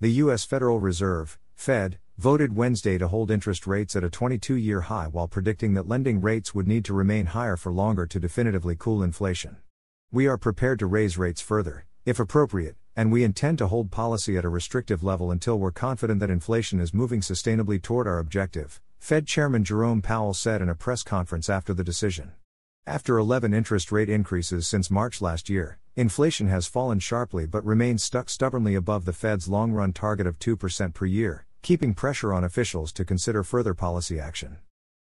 the U.S. Federal Reserve, Fed, voted Wednesday to hold interest rates at a 22 year high while predicting that lending rates would need to remain higher for longer to definitively cool inflation. We are prepared to raise rates further, if appropriate, and we intend to hold policy at a restrictive level until we're confident that inflation is moving sustainably toward our objective, Fed Chairman Jerome Powell said in a press conference after the decision. After 11 interest rate increases since March last year, inflation has fallen sharply but remains stuck stubbornly above the Fed's long run target of 2% per year, keeping pressure on officials to consider further policy action.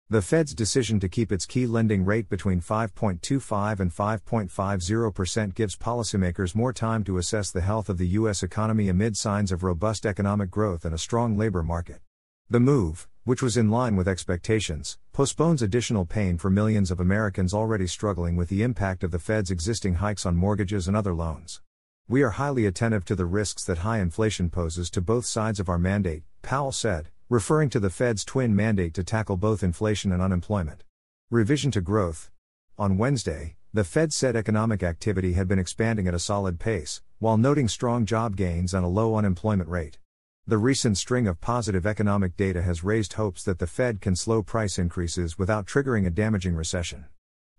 The Fed's decision to keep its key lending rate between 5.25 and 5.50% gives policymakers more time to assess the health of the U.S. economy amid signs of robust economic growth and a strong labor market. The move, which was in line with expectations, postpones additional pain for millions of Americans already struggling with the impact of the Fed's existing hikes on mortgages and other loans. We are highly attentive to the risks that high inflation poses to both sides of our mandate, Powell said referring to the Fed's twin mandate to tackle both inflation and unemployment. Revision to growth. On Wednesday, the Fed said economic activity had been expanding at a solid pace, while noting strong job gains and a low unemployment rate. The recent string of positive economic data has raised hopes that the Fed can slow price increases without triggering a damaging recession.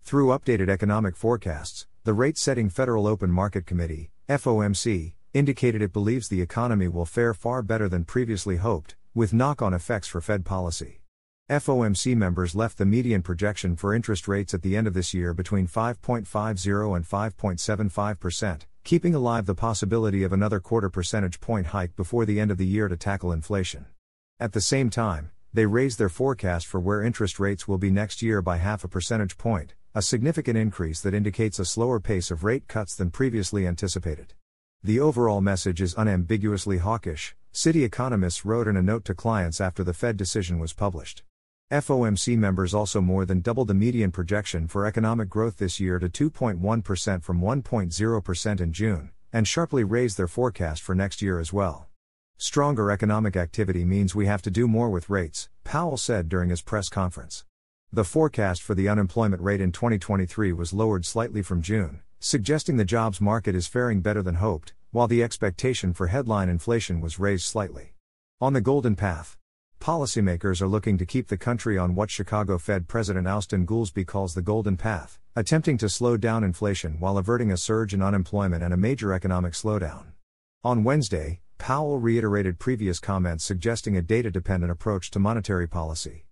Through updated economic forecasts, the Rate Setting Federal Open Market Committee, FOMC, indicated it believes the economy will fare far better than previously hoped, with knock on effects for Fed policy. FOMC members left the median projection for interest rates at the end of this year between 5.50 and 5.75%, keeping alive the possibility of another quarter percentage point hike before the end of the year to tackle inflation. At the same time, they raised their forecast for where interest rates will be next year by half a percentage point, a significant increase that indicates a slower pace of rate cuts than previously anticipated. The overall message is unambiguously hawkish, Citi economists wrote in a note to clients after the Fed decision was published. FOMC members also more than doubled the median projection for economic growth this year to 2.1% from 1.0% in June, and sharply raised their forecast for next year as well. Stronger economic activity means we have to do more with rates, Powell said during his press conference. The forecast for the unemployment rate in 2023 was lowered slightly from June, suggesting the jobs market is faring better than hoped, while the expectation for headline inflation was raised slightly. On the golden path, policymakers are looking to keep the country on what Chicago Fed President Austin Goolsbee calls the golden path, attempting to slow down inflation while averting a surge in unemployment and a major economic slowdown. On Wednesday, Powell reiterated previous comments suggesting a data dependent approach to monetary policy.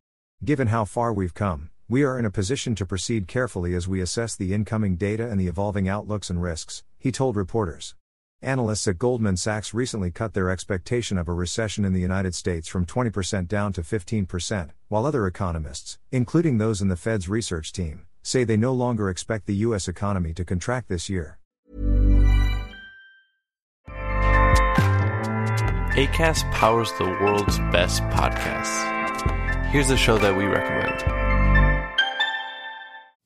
Given how far we've come, we are in a position to proceed carefully as we assess the incoming data and the evolving outlooks and risks, he told reporters. Analysts at Goldman Sachs recently cut their expectation of a recession in the United States from 20% down to 15%, while other economists, including those in the Fed's research team, say they no longer expect the U.S. economy to contract this year. ACAST powers the world's best podcasts. Here's a show that we recommend.